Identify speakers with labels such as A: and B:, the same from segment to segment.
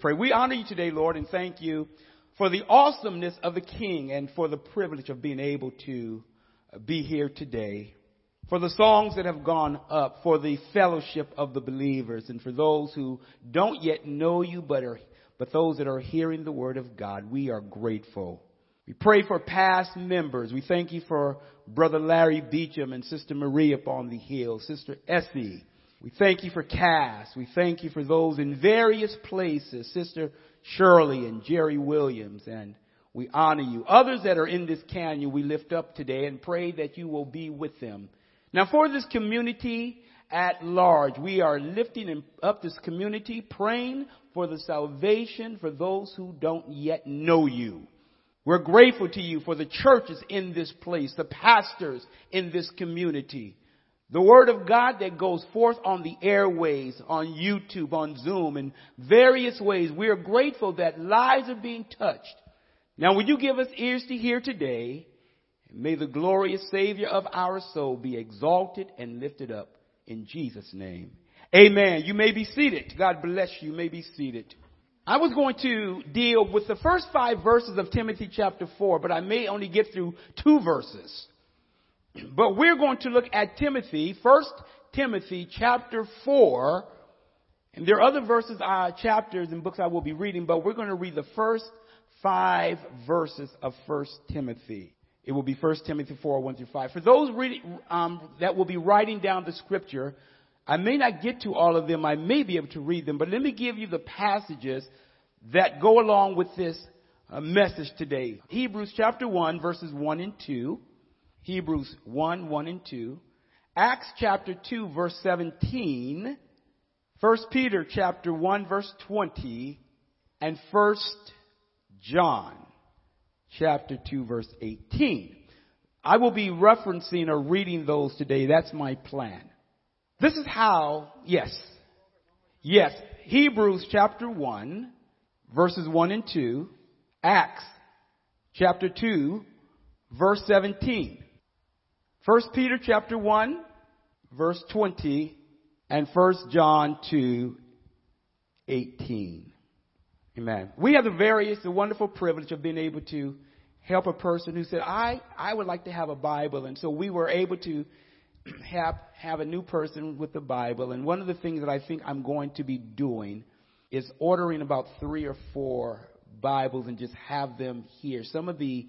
A: Pray. We honor you today, Lord, and thank you for the awesomeness of the King and for the privilege of being able to be here today. For the songs that have gone up, for the fellowship of the believers, and for those who don't yet know you but are, but those that are hearing the word of God, we are grateful. We pray for past members. We thank you for Brother Larry Beecham and Sister Marie upon the hill, Sister Essie, we thank you for Cass. We thank you for those in various places, Sister Shirley and Jerry Williams, and we honor you. Others that are in this canyon we lift up today and pray that you will be with them. Now for this community at large, we are lifting up this community, praying for the salvation for those who don't yet know you. We're grateful to you for the churches in this place, the pastors in this community. The Word of God that goes forth on the airways, on YouTube, on Zoom, in various ways. We are grateful that lives are being touched. Now would you give us ears to hear today? May the glorious Savior of our soul be exalted and lifted up in Jesus' name. Amen. You may be seated. God bless you. You may be seated. I was going to deal with the first five verses of Timothy chapter 4, but I may only get through two verses. But we're going to look at Timothy, First Timothy chapter 4. And there are other verses, uh, chapters and books I will be reading, but we're going to read the first five verses of First Timothy. It will be First Timothy 4, 1 through 5. For those reading, um, that will be writing down the scripture, I may not get to all of them. I may be able to read them, but let me give you the passages that go along with this uh, message today. Hebrews chapter 1, verses 1 and 2. Hebrews 1, 1 and 2, Acts chapter 2 verse 17, 1 Peter chapter 1 verse 20, and 1 John chapter 2 verse 18. I will be referencing or reading those today. That's my plan. This is how, yes, yes, Hebrews chapter 1 verses 1 and 2, Acts chapter 2 verse 17. First Peter chapter 1, verse 20, and First John 2, 18. Amen. We have the various, the wonderful privilege of being able to help a person who said, I, I would like to have a Bible. And so we were able to have, have a new person with the Bible. And one of the things that I think I'm going to be doing is ordering about three or four Bibles and just have them here. Some of the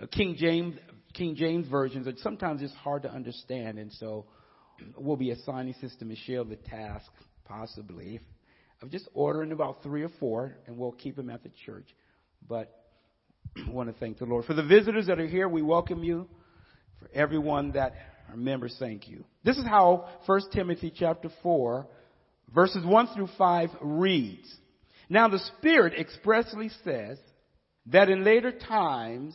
A: uh, King James King James versions are sometimes it's hard to understand, and so we'll be assigning Sister Michelle the task, possibly, of just ordering about three or four, and we'll keep them at the church. But I want to thank the Lord. For the visitors that are here, we welcome you. For everyone that are members, thank you. This is how 1 Timothy chapter 4, verses 1 through 5 reads. Now the Spirit expressly says that in later times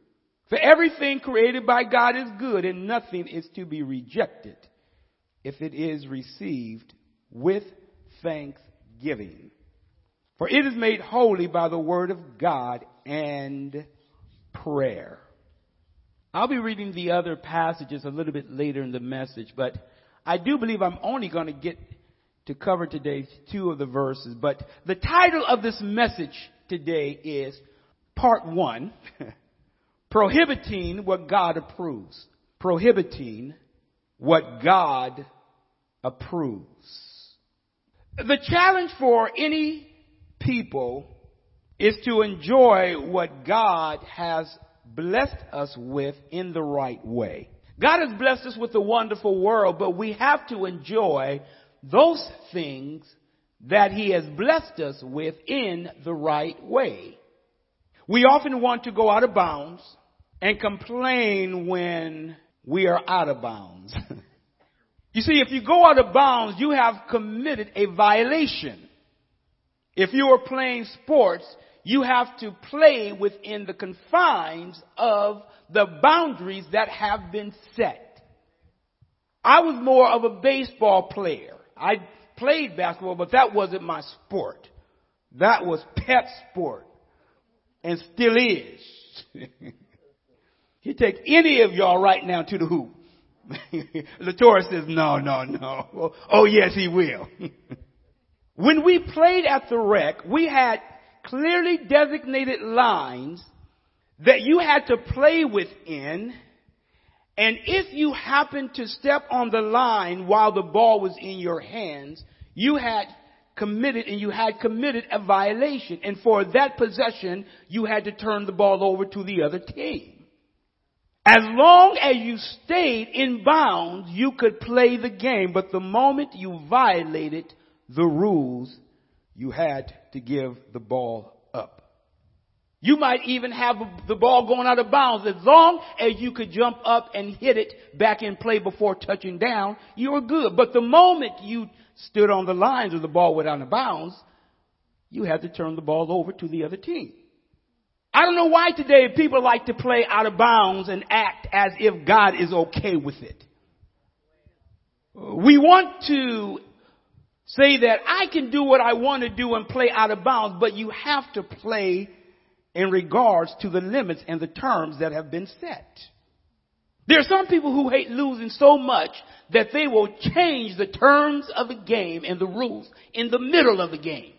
A: For everything created by God is good and nothing is to be rejected if it is received with thanksgiving. For it is made holy by the word of God and prayer. I'll be reading the other passages a little bit later in the message, but I do believe I'm only going to get to cover today two of the verses. But the title of this message today is part one. prohibiting what God approves. Prohibiting what God approves. The challenge for any people is to enjoy what God has blessed us with in the right way. God has blessed us with a wonderful world, but we have to enjoy those things that He has blessed us with in the right way. We often want to go out of bounds and complain when we are out of bounds. you see, if you go out of bounds, you have committed a violation. If you are playing sports, you have to play within the confines of the boundaries that have been set. I was more of a baseball player. I played basketball, but that wasn't my sport. That was pet sport. And still is. he take any of y'all right now to the hoop. Latour says, no, no, no. Oh yes, he will. when we played at the rec, we had clearly designated lines that you had to play within and if you happened to step on the line while the ball was in your hands, you had committed and you had committed a violation. And for that possession, you had to turn the ball over to the other team. As long as you stayed in bounds, you could play the game. But the moment you violated the rules, you had to give the ball up. you might even have the ball going out of bounds. As long as you could jump up and hit it back in play before touching down, you were good. But the moment you stood on the lines of the ball went out of bounds, you had to turn the ball over to the other team. I don't know why today people like to play out of bounds and act as if God is okay with it. We want to say that I can do what I want to do and play out of bounds, but you have to play in regards to the limits and the terms that have been set. There are some people who hate losing so much that they will change the terms of the game and the rules in the middle of the game.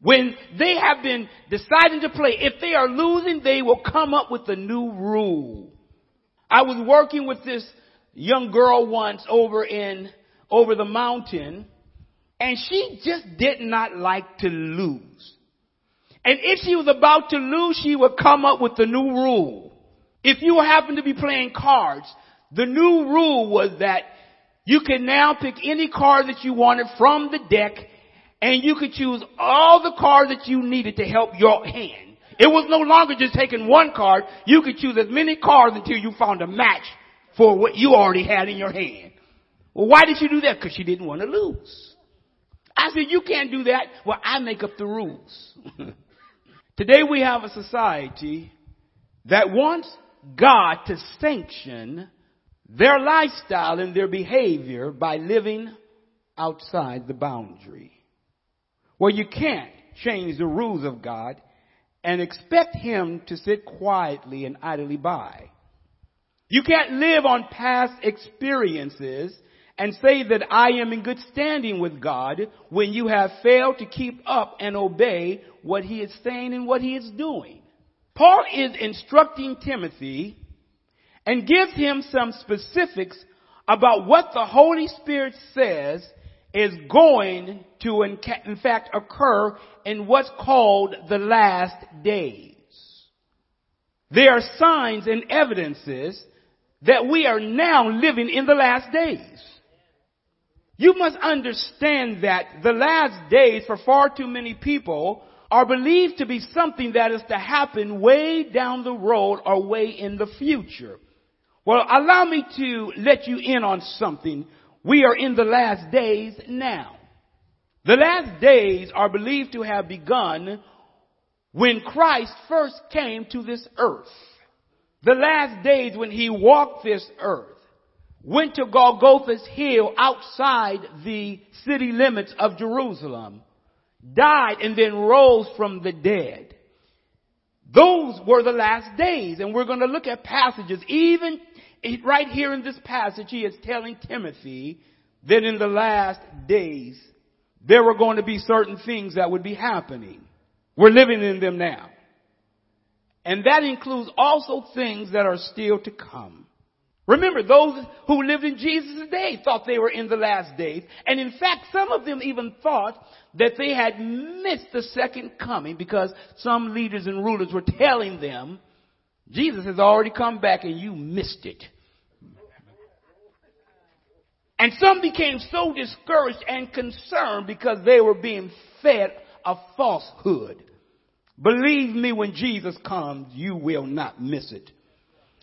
A: When they have been deciding to play, if they are losing, they will come up with a new rule. I was working with this young girl once over in, over the mountain, and she just did not like to lose. And if she was about to lose, she would come up with the new rule. If you happen to be playing cards, the new rule was that you can now pick any card that you wanted from the deck and you could choose all the cards that you needed to help your hand. It was no longer just taking one card. You could choose as many cards until you found a match for what you already had in your hand. Well, why did she do that? Because she didn't want to lose. I said, you can't do that. Well, I make up the rules. Today we have a society that wants God to sanction their lifestyle and their behavior by living outside the boundary. Well, you can't change the rules of God and expect Him to sit quietly and idly by. You can't live on past experiences and say that I am in good standing with God when you have failed to keep up and obey what he is saying and what he is doing. Paul is instructing Timothy and gives him some specifics about what the Holy Spirit says is going to in fact occur in what's called the last days. There are signs and evidences that we are now living in the last days. You must understand that the last days for far too many people are believed to be something that is to happen way down the road or way in the future. Well, allow me to let you in on something. We are in the last days now. The last days are believed to have begun when Christ first came to this earth. The last days when he walked this earth went to Golgotha's hill outside the city limits of Jerusalem, died and then rose from the dead. Those were the last days and we're going to look at passages even right here in this passage he is telling Timothy that in the last days there were going to be certain things that would be happening. We're living in them now. And that includes also things that are still to come. Remember, those who lived in Jesus' day thought they were in the last days. And in fact, some of them even thought that they had missed the second coming because some leaders and rulers were telling them, Jesus has already come back and you missed it. And some became so discouraged and concerned because they were being fed a falsehood. Believe me, when Jesus comes, you will not miss it.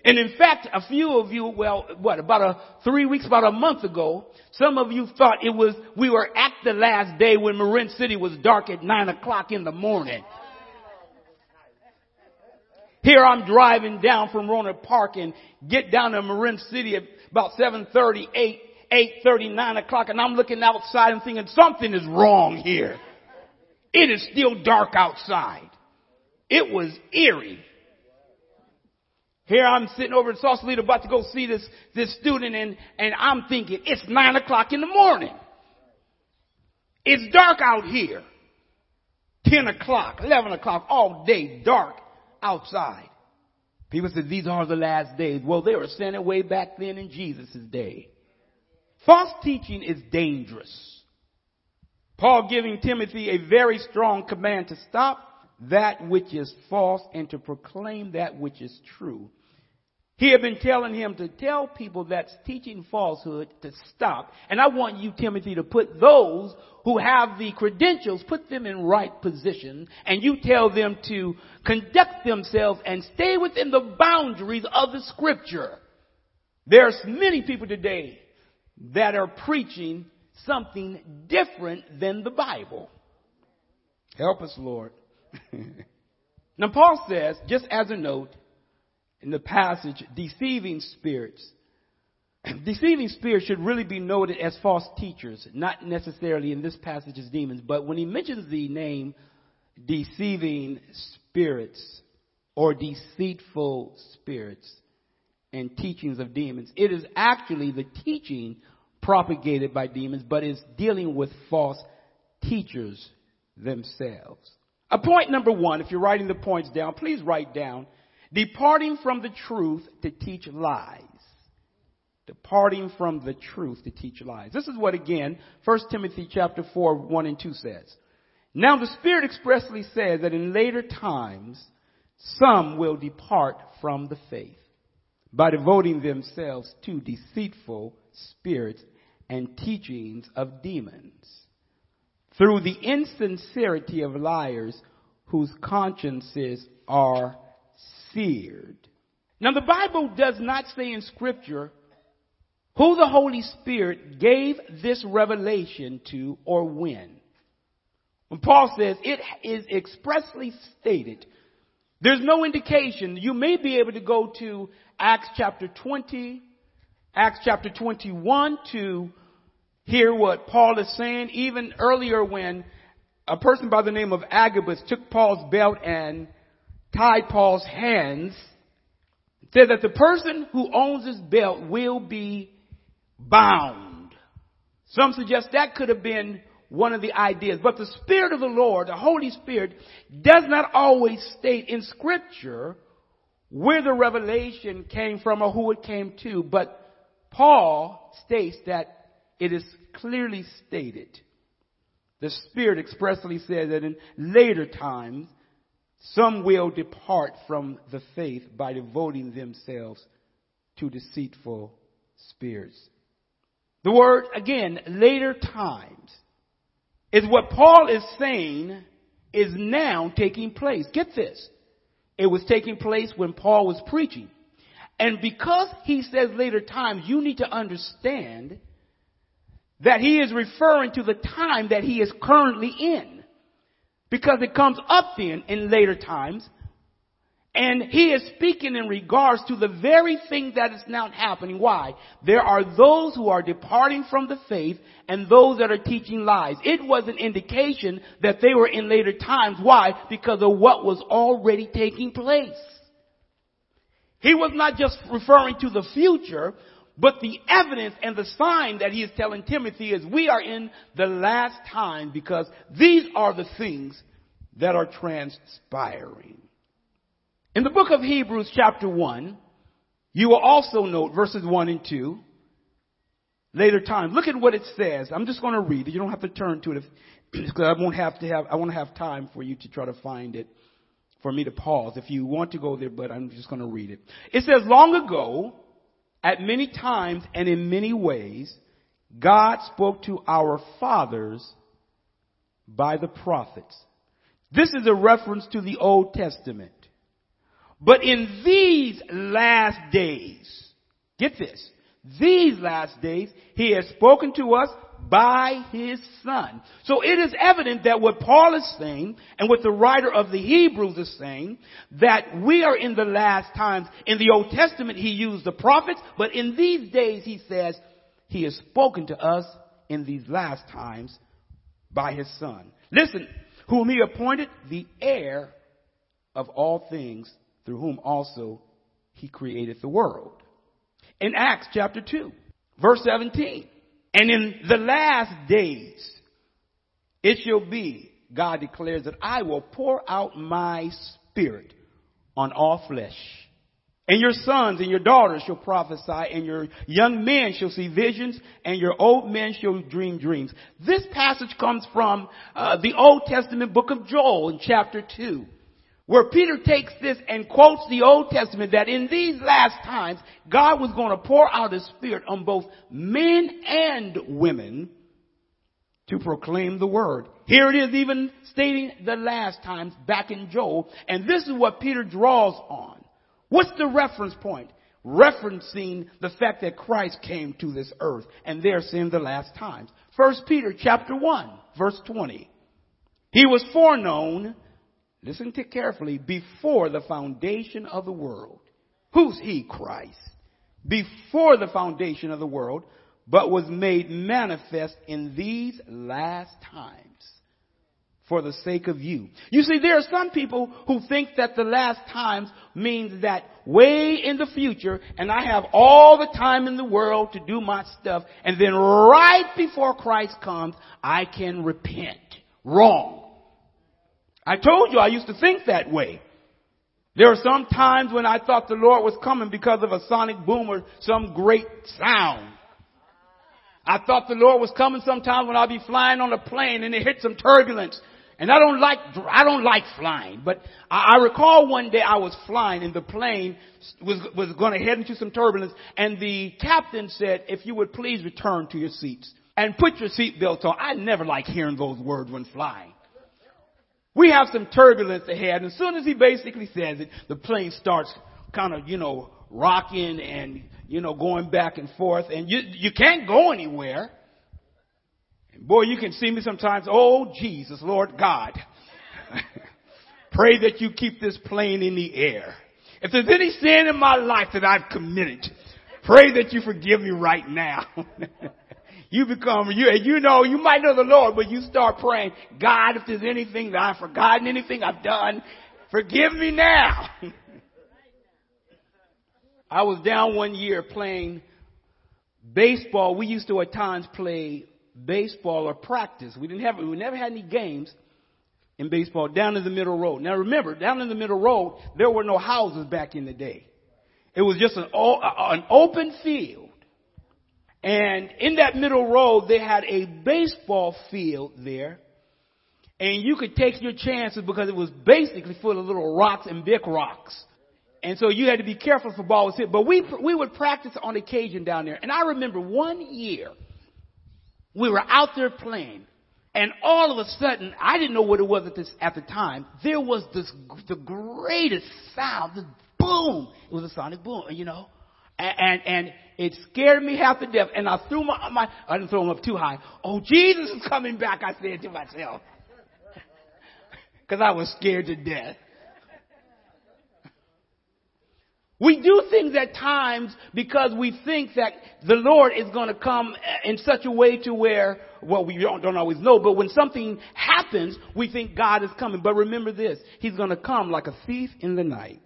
A: And in fact, a few of you, well, what, about a three weeks, about a month ago, some of you thought it was, we were at the last day when Marin City was dark at nine o'clock in the morning. Here I'm driving down from Rohnert Park and get down to Marin City at about 7.30, 8, 8.30, 9 o'clock and I'm looking outside and thinking something is wrong here. It is still dark outside. It was eerie. Here I'm sitting over in Sausalito about to go see this, this student and, and I'm thinking it's nine o'clock in the morning. It's dark out here. 10 o'clock, 11 o'clock, all day dark outside. People said these are the last days. Well, they were saying it way back then in Jesus' day. False teaching is dangerous. Paul giving Timothy a very strong command to stop that which is false and to proclaim that which is true. He had been telling him to tell people that's teaching falsehood to stop. And I want you, Timothy, to put those who have the credentials, put them in right position, and you tell them to conduct themselves and stay within the boundaries of the scripture. There's many people today that are preaching something different than the Bible. Help us, Lord. now Paul says, just as a note, in the passage, deceiving spirits. Deceiving spirits should really be noted as false teachers, not necessarily in this passage as demons, but when he mentions the name deceiving spirits or deceitful spirits and teachings of demons, it is actually the teaching propagated by demons, but is dealing with false teachers themselves. A point number one, if you're writing the points down, please write down departing from the truth to teach lies. Departing from the truth to teach lies. This is what again, 1 Timothy chapter 4, 1 and 2 says. Now the Spirit expressly says that in later times, some will depart from the faith by devoting themselves to deceitful spirits and teachings of demons through the insincerity of liars whose consciences are seared. Now the Bible does not say in scripture who the Holy Spirit gave this revelation to or when. When Paul says it is expressly stated, there's no indication. You may be able to go to Acts chapter 20, Acts chapter 21 to hear what Paul is saying. Even earlier when a person by the name of Agabus took Paul's belt and tied Paul's hands, said that the person who owns this belt will be bound. Some suggest that could have been one of the ideas. But the Spirit of the Lord, the Holy Spirit, does not always state in Scripture where the revelation came from or who it came to. But Paul states that it is clearly stated. The Spirit expressly says that in later times, some will depart from the faith by devoting themselves to deceitful spirits. The word, again, later times, is what Paul is saying is now taking place. Get this. It was taking place when Paul was preaching. And because he says later times, you need to understand that he is referring to the time that he is currently in. Because it comes up then in later times. And he is speaking in regards to the very thing that is now happening. Why? There are those who are departing from the faith and those that are teaching lies. It was an indication that they were in later times. Why? Because of what was already taking place. He was not just referring to the future, but the evidence and the sign that he is telling Timothy is we are in the last time because these are the things that are transpiring. In the book of Hebrews chapter 1, you will also note verses 1 and 2. Later time. Look at what it says. I'm just going to read it. You don't have to turn to it because I won't have to have, I won't have time for you to try to find it for me to pause if you want to go there, but I'm just going to read it. It says, long ago, at many times and in many ways, God spoke to our fathers by the prophets. This is a reference to the Old Testament. But in these last days, get this, these last days, he has spoken to us by his son. So it is evident that what Paul is saying and what the writer of the Hebrews is saying, that we are in the last times. In the Old Testament he used the prophets, but in these days he says he has spoken to us in these last times by his son. Listen, whom he appointed the heir of all things through whom also he created the world. In Acts chapter 2, verse 17. And in the last days, it shall be, God declares that I will pour out my spirit on all flesh. And your sons and your daughters shall prophesy, and your young men shall see visions, and your old men shall dream dreams. This passage comes from uh, the Old Testament book of Joel in chapter 2 where Peter takes this and quotes the Old Testament that in these last times, God was going to pour out His Spirit on both men and women to proclaim the Word. Here it is even stating the last times back in Joel, and this is what Peter draws on. What's the reference point? Referencing the fact that Christ came to this earth, and they're saying the last times. First Peter chapter 1, verse 20. He was foreknown listen to carefully, before the foundation of the world. Who's he? Christ. Before the foundation of the world, but was made manifest in these last times for the sake of you. You see, there are some people who think that the last times means that way in the future and I have all the time in the world to do my stuff and then right before Christ comes, I can repent. Wrong. I told you I used to think that way. There were some times when I thought the Lord was coming because of a sonic boom or some great sound. I thought the Lord was coming sometimes when I'd be flying on a plane and it hit some turbulence. And I don't like, I don't like flying, but I, I recall one day I was flying and the plane was, was going to head into some turbulence and the captain said, if you would please return to your seats and put your seatbelt on. I never like hearing those words when flying. We have some turbulence ahead, and as soon as he basically says it, the plane starts kind of, you know, rocking and, you know, going back and forth, and you, you can't go anywhere. And boy, you can see me sometimes, oh Jesus, Lord God. Pray that you keep this plane in the air. If there's any sin in my life that I've committed, pray that you forgive me right now. you become, you, you know, you might know the Lord, but you start praying, God, if there's anything that I've forgotten, anything I've done, forgive me now. I was down one year playing baseball. We used to at times play baseball or practice. We didn't have, we never had any games in baseball down in the middle road. Now remember, down in the middle road, there were no houses back in the day. It was just an, an open field. And in that middle road, they had a baseball field there. And you could take your chances because it was basically full of little rocks and big rocks. And so you had to be careful for balls hit. But we, we would practice on occasion down there. And I remember one year, we were out there playing. And all of a sudden, I didn't know what it was at this, at the time. There was this, the greatest sound, this boom. It was a sonic boom, you know. And, and, and it scared me half to death. And I threw my, my, I didn't throw them up too high. Oh, Jesus is coming back, I said to myself. Cause I was scared to death. We do things at times because we think that the Lord is going to come in such a way to where, well, we don't, don't always know, but when something happens, we think God is coming. But remember this, He's going to come like a thief in the night.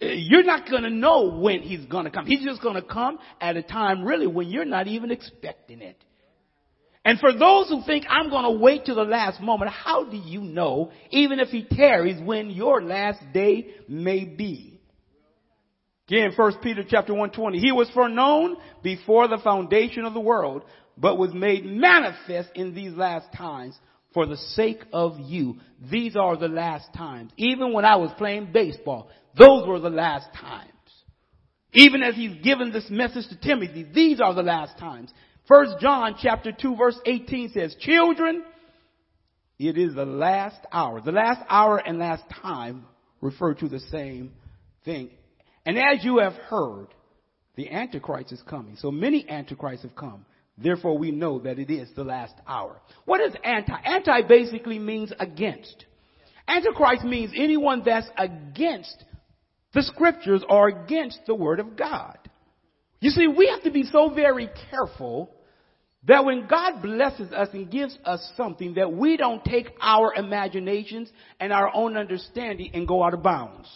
A: Uh, you're not going to know when he's going to come. He's just going to come at a time really when you're not even expecting it. And for those who think I'm going to wait till the last moment, how do you know, even if he tarries, when your last day may be? Again, 1 Peter chapter 120. He was foreknown before the foundation of the world, but was made manifest in these last times for the sake of you. These are the last times. Even when I was playing baseball, those were the last times. Even as he's given this message to Timothy, these are the last times. First John chapter 2 verse 18 says, children, it is the last hour, the last hour and last time refer to the same thing. And as you have heard, the Antichrist is coming. So many Antichrists have come. Therefore, we know that it is the last hour. What is anti? Anti basically means against. Antichrist means anyone that's against the scriptures are against the word of God. You see, we have to be so very careful that when God blesses us and gives us something that we don't take our imaginations and our own understanding and go out of bounds.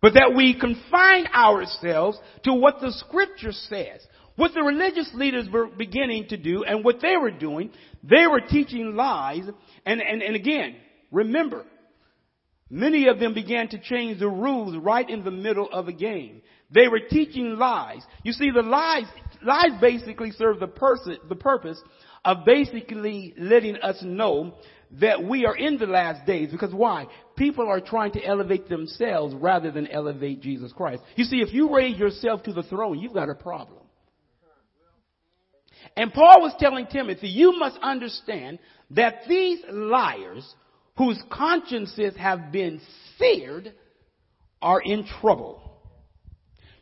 A: But that we confine ourselves to what the scripture says. What the religious leaders were beginning to do and what they were doing, they were teaching lies. And, and, and again, remember, many of them began to change the rules right in the middle of a game. They were teaching lies. You see, the lies, lies basically serve the, pers- the purpose of basically letting us know that we are in the last days. Because why? People are trying to elevate themselves rather than elevate Jesus Christ. You see, if you raise yourself to the throne, you've got a problem. And Paul was telling Timothy, you must understand that these liars whose consciences have been seared are in trouble.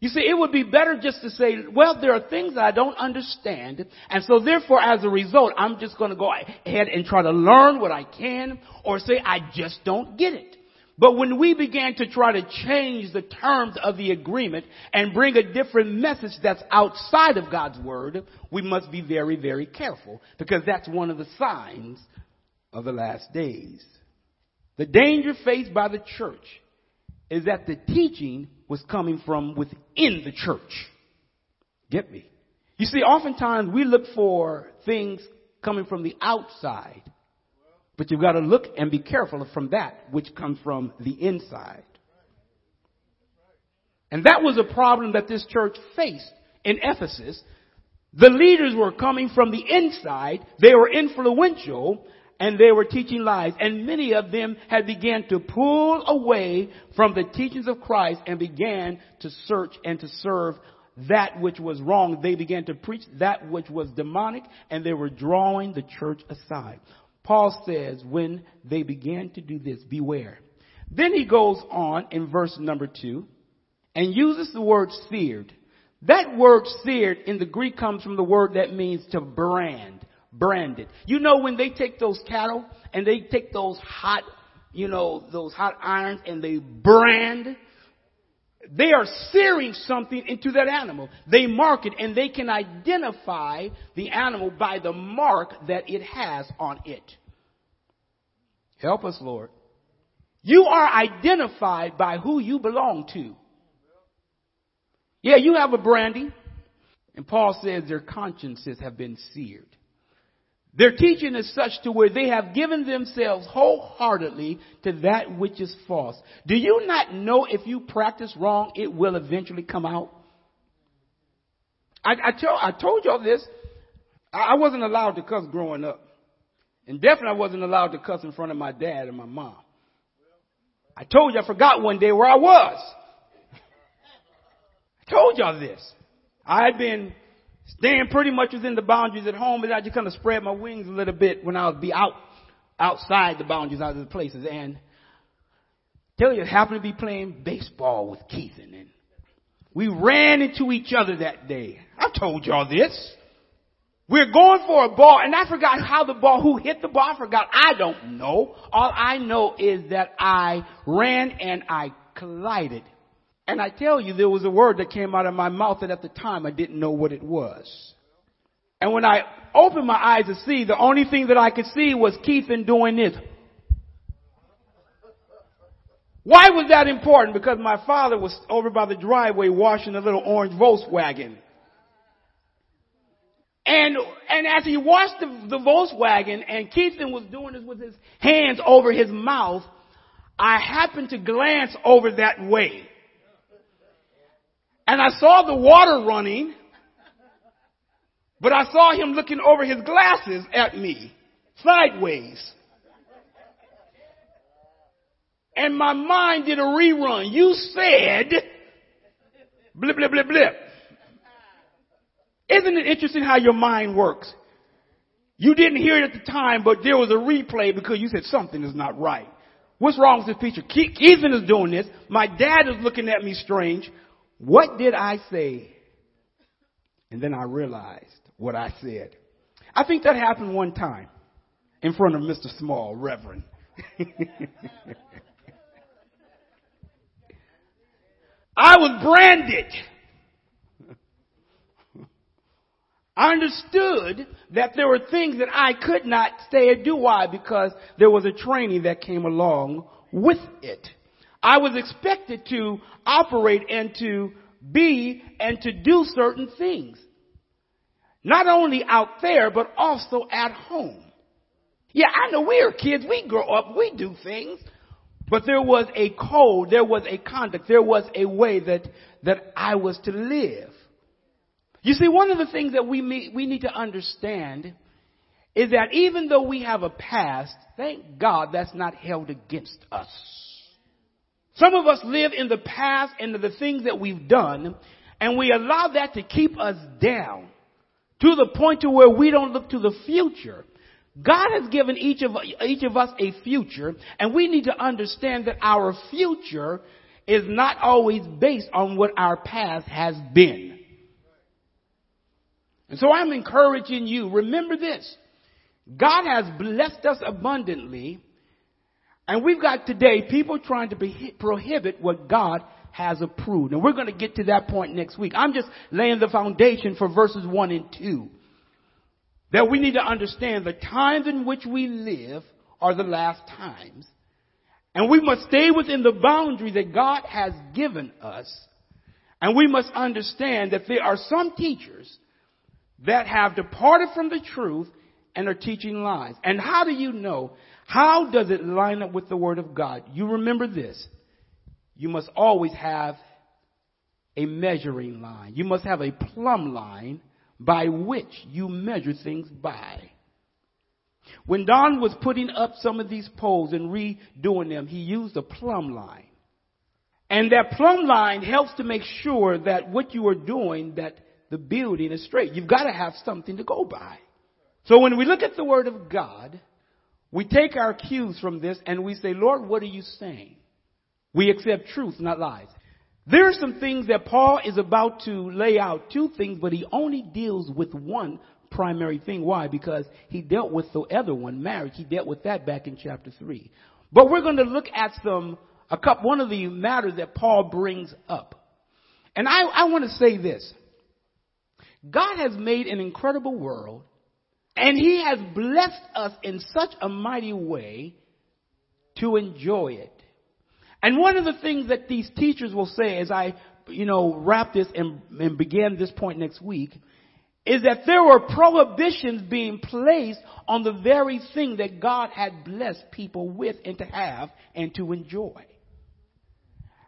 A: You see, it would be better just to say, well, there are things that I don't understand, and so therefore as a result, I'm just going to go ahead and try to learn what I can, or say, I just don't get it. But when we began to try to change the terms of the agreement and bring a different message that's outside of God's word, we must be very, very careful because that's one of the signs of the last days. The danger faced by the church is that the teaching was coming from within the church. Get me? You see, oftentimes we look for things coming from the outside but you've got to look and be careful from that which comes from the inside. And that was a problem that this church faced in Ephesus. The leaders were coming from the inside. They were influential and they were teaching lies. And many of them had began to pull away from the teachings of Christ and began to search and to serve that which was wrong. They began to preach that which was demonic and they were drawing the church aside. Paul says, when they began to do this, beware. Then he goes on in verse number two and uses the word seared. That word seared in the Greek comes from the word that means to brand, branded. You know when they take those cattle and they take those hot, you know, those hot irons and they brand, they are searing something into that animal. They mark it and they can identify the animal by the mark that it has on it. Help us, Lord. You are identified by who you belong to. Yeah, you have a branding. And Paul says their consciences have been seared. Their teaching is such to where they have given themselves wholeheartedly to that which is false. Do you not know if you practice wrong, it will eventually come out? I, I, tell, I told y'all this. I wasn't allowed to cuss growing up. And definitely I wasn't allowed to cuss in front of my dad and my mom. I told you I forgot one day where I was. I told y'all this. I had been staying pretty much within the boundaries at home, but I just kind of spread my wings a little bit when I would be out, outside the boundaries, out of the places. And tell you, I happened to be playing baseball with Keith and we ran into each other that day. I told y'all this. We're going for a ball, and I forgot how the ball, who hit the ball, I forgot. I don't know. All I know is that I ran and I collided. And I tell you, there was a word that came out of my mouth that at the time I didn't know what it was. And when I opened my eyes to see, the only thing that I could see was Keithan doing this. Why was that important? Because my father was over by the driveway washing a little orange Volkswagen. And, and as he washed the, the Volkswagen and Keithan was doing this with his hands over his mouth, I happened to glance over that way. And I saw the water running, but I saw him looking over his glasses at me, sideways. And my mind did a rerun. You said, blip, blip, blip, blip. Isn't it interesting how your mind works? You didn't hear it at the time, but there was a replay because you said something is not right. What's wrong with this preacher? Ethan is doing this. My dad is looking at me strange. What did I say? And then I realized what I said. I think that happened one time in front of Mr. Small, Reverend. I was branded. I understood that there were things that I could not say or do. Why? Because there was a training that came along with it. I was expected to operate and to be and to do certain things. Not only out there, but also at home. Yeah, I know we're kids. We grow up. We do things. But there was a code. There was a conduct. There was a way that, that I was to live. You see, one of the things that we, we need to understand is that even though we have a past, thank God that's not held against us. Some of us live in the past and the things that we've done, and we allow that to keep us down to the point to where we don't look to the future. God has given each of, each of us a future, and we need to understand that our future is not always based on what our past has been. And so I'm encouraging you, remember this. God has blessed us abundantly, and we've got today people trying to be, prohibit what God has approved. And we're going to get to that point next week. I'm just laying the foundation for verses 1 and 2. That we need to understand the times in which we live are the last times. And we must stay within the boundary that God has given us. And we must understand that there are some teachers that have departed from the truth and are teaching lies. And how do you know? How does it line up with the Word of God? You remember this you must always have a measuring line. You must have a plumb line by which you measure things by. When Don was putting up some of these poles and redoing them, he used a plumb line. And that plumb line helps to make sure that what you are doing, that the building is straight. You've got to have something to go by. So when we look at the Word of God, we take our cues from this and we say, Lord, what are you saying? We accept truth, not lies. There are some things that Paul is about to lay out, two things, but he only deals with one primary thing. Why? Because he dealt with the other one, marriage. He dealt with that back in chapter 3. But we're going to look at some, a couple, one of the matters that Paul brings up. And I, I want to say this. God has made an incredible world, and he has blessed us in such a mighty way to enjoy it. And one of the things that these teachers will say as I, you know, wrap this and, and begin this point next week is that there were prohibitions being placed on the very thing that God had blessed people with and to have and to enjoy.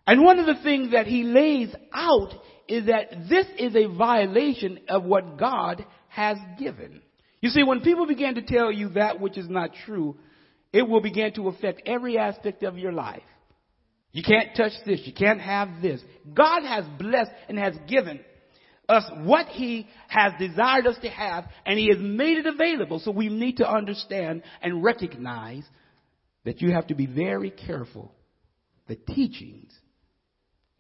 A: And one of the things that he lays out is that this is a violation of what God has given. You see, when people begin to tell you that which is not true, it will begin to affect every aspect of your life. You can't touch this. You can't have this. God has blessed and has given us what He has desired us to have, and He has made it available. So we need to understand and recognize that you have to be very careful the teachings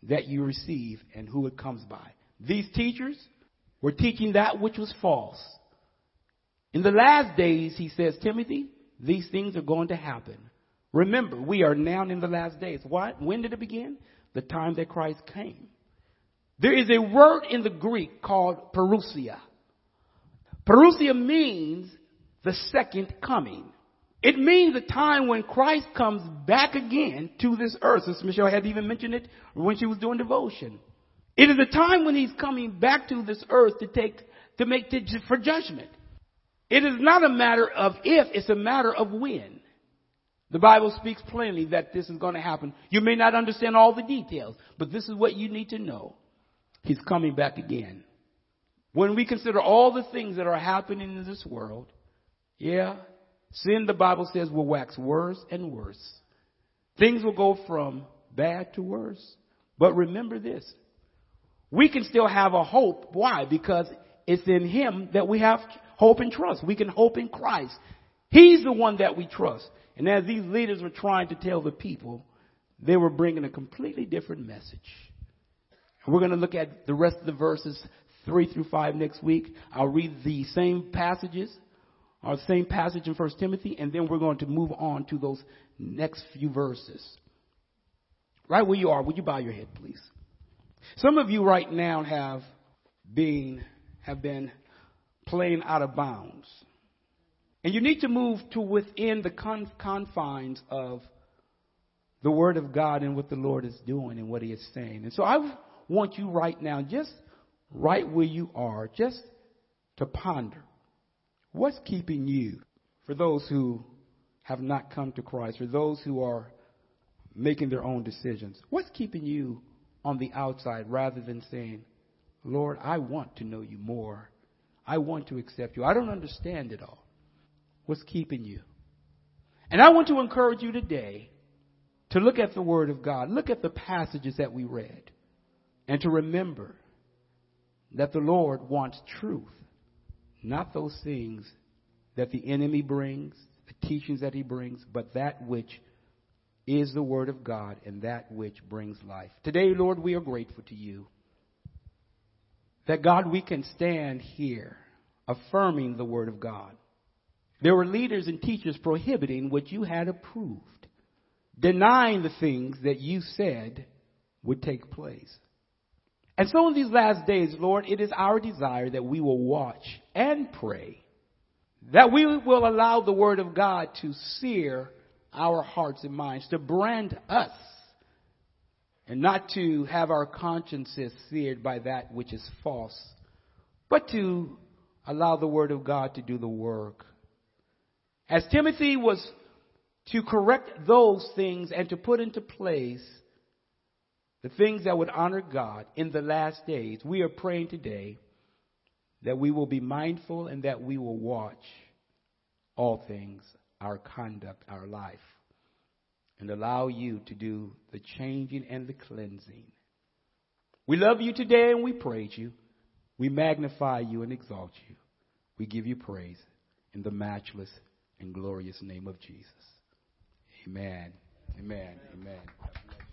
A: that you receive and who it comes by. These teachers were teaching that which was false. In the last days, he says, Timothy, these things are going to happen. Remember, we are now in the last days. What? When did it begin? The time that Christ came. There is a word in the Greek called parousia. Parousia means the second coming. It means the time when Christ comes back again to this earth. Sister Michelle had even mentioned it when she was doing devotion. It is the time when he's coming back to this earth to take, to make, to, for judgment. It is not a matter of if, it's a matter of when. The Bible speaks plainly that this is going to happen. You may not understand all the details, but this is what you need to know. He's coming back again. When we consider all the things that are happening in this world, yeah, sin, the Bible says, will wax worse and worse. Things will go from bad to worse. But remember this. We can still have a hope. Why? Because it's in Him that we have hope and trust. We can hope in Christ. He's the one that we trust. And as these leaders were trying to tell the people, they were bringing a completely different message. We're going to look at the rest of the verses 3 through 5 next week. I'll read the same passages, the same passage in 1 Timothy, and then we're going to move on to those next few verses. Right where you are, would you bow your head, please? Some of you right now have been, have been playing out of bounds. And you need to move to within the confines of the Word of God and what the Lord is doing and what He is saying. And so I want you right now, just right where you are, just to ponder what's keeping you, for those who have not come to Christ, for those who are making their own decisions, what's keeping you on the outside rather than saying, Lord, I want to know you more. I want to accept you. I don't understand it all. What's keeping you? And I want to encourage you today to look at the Word of God, look at the passages that we read, and to remember that the Lord wants truth, not those things that the enemy brings, the teachings that he brings, but that which is the Word of God and that which brings life. Today, Lord, we are grateful to you that, God, we can stand here affirming the Word of God. There were leaders and teachers prohibiting what you had approved, denying the things that you said would take place. And so in these last days, Lord, it is our desire that we will watch and pray, that we will allow the Word of God to sear our hearts and minds, to brand us, and not to have our consciences seared by that which is false, but to allow the Word of God to do the work. As Timothy was to correct those things and to put into place the things that would honor God in the last days, we are praying today that we will be mindful and that we will watch all things, our conduct, our life, and allow you to do the changing and the cleansing. We love you today and we praise you. We magnify you and exalt you. We give you praise in the matchless and glorious name of Jesus. Amen. Amen. Amen.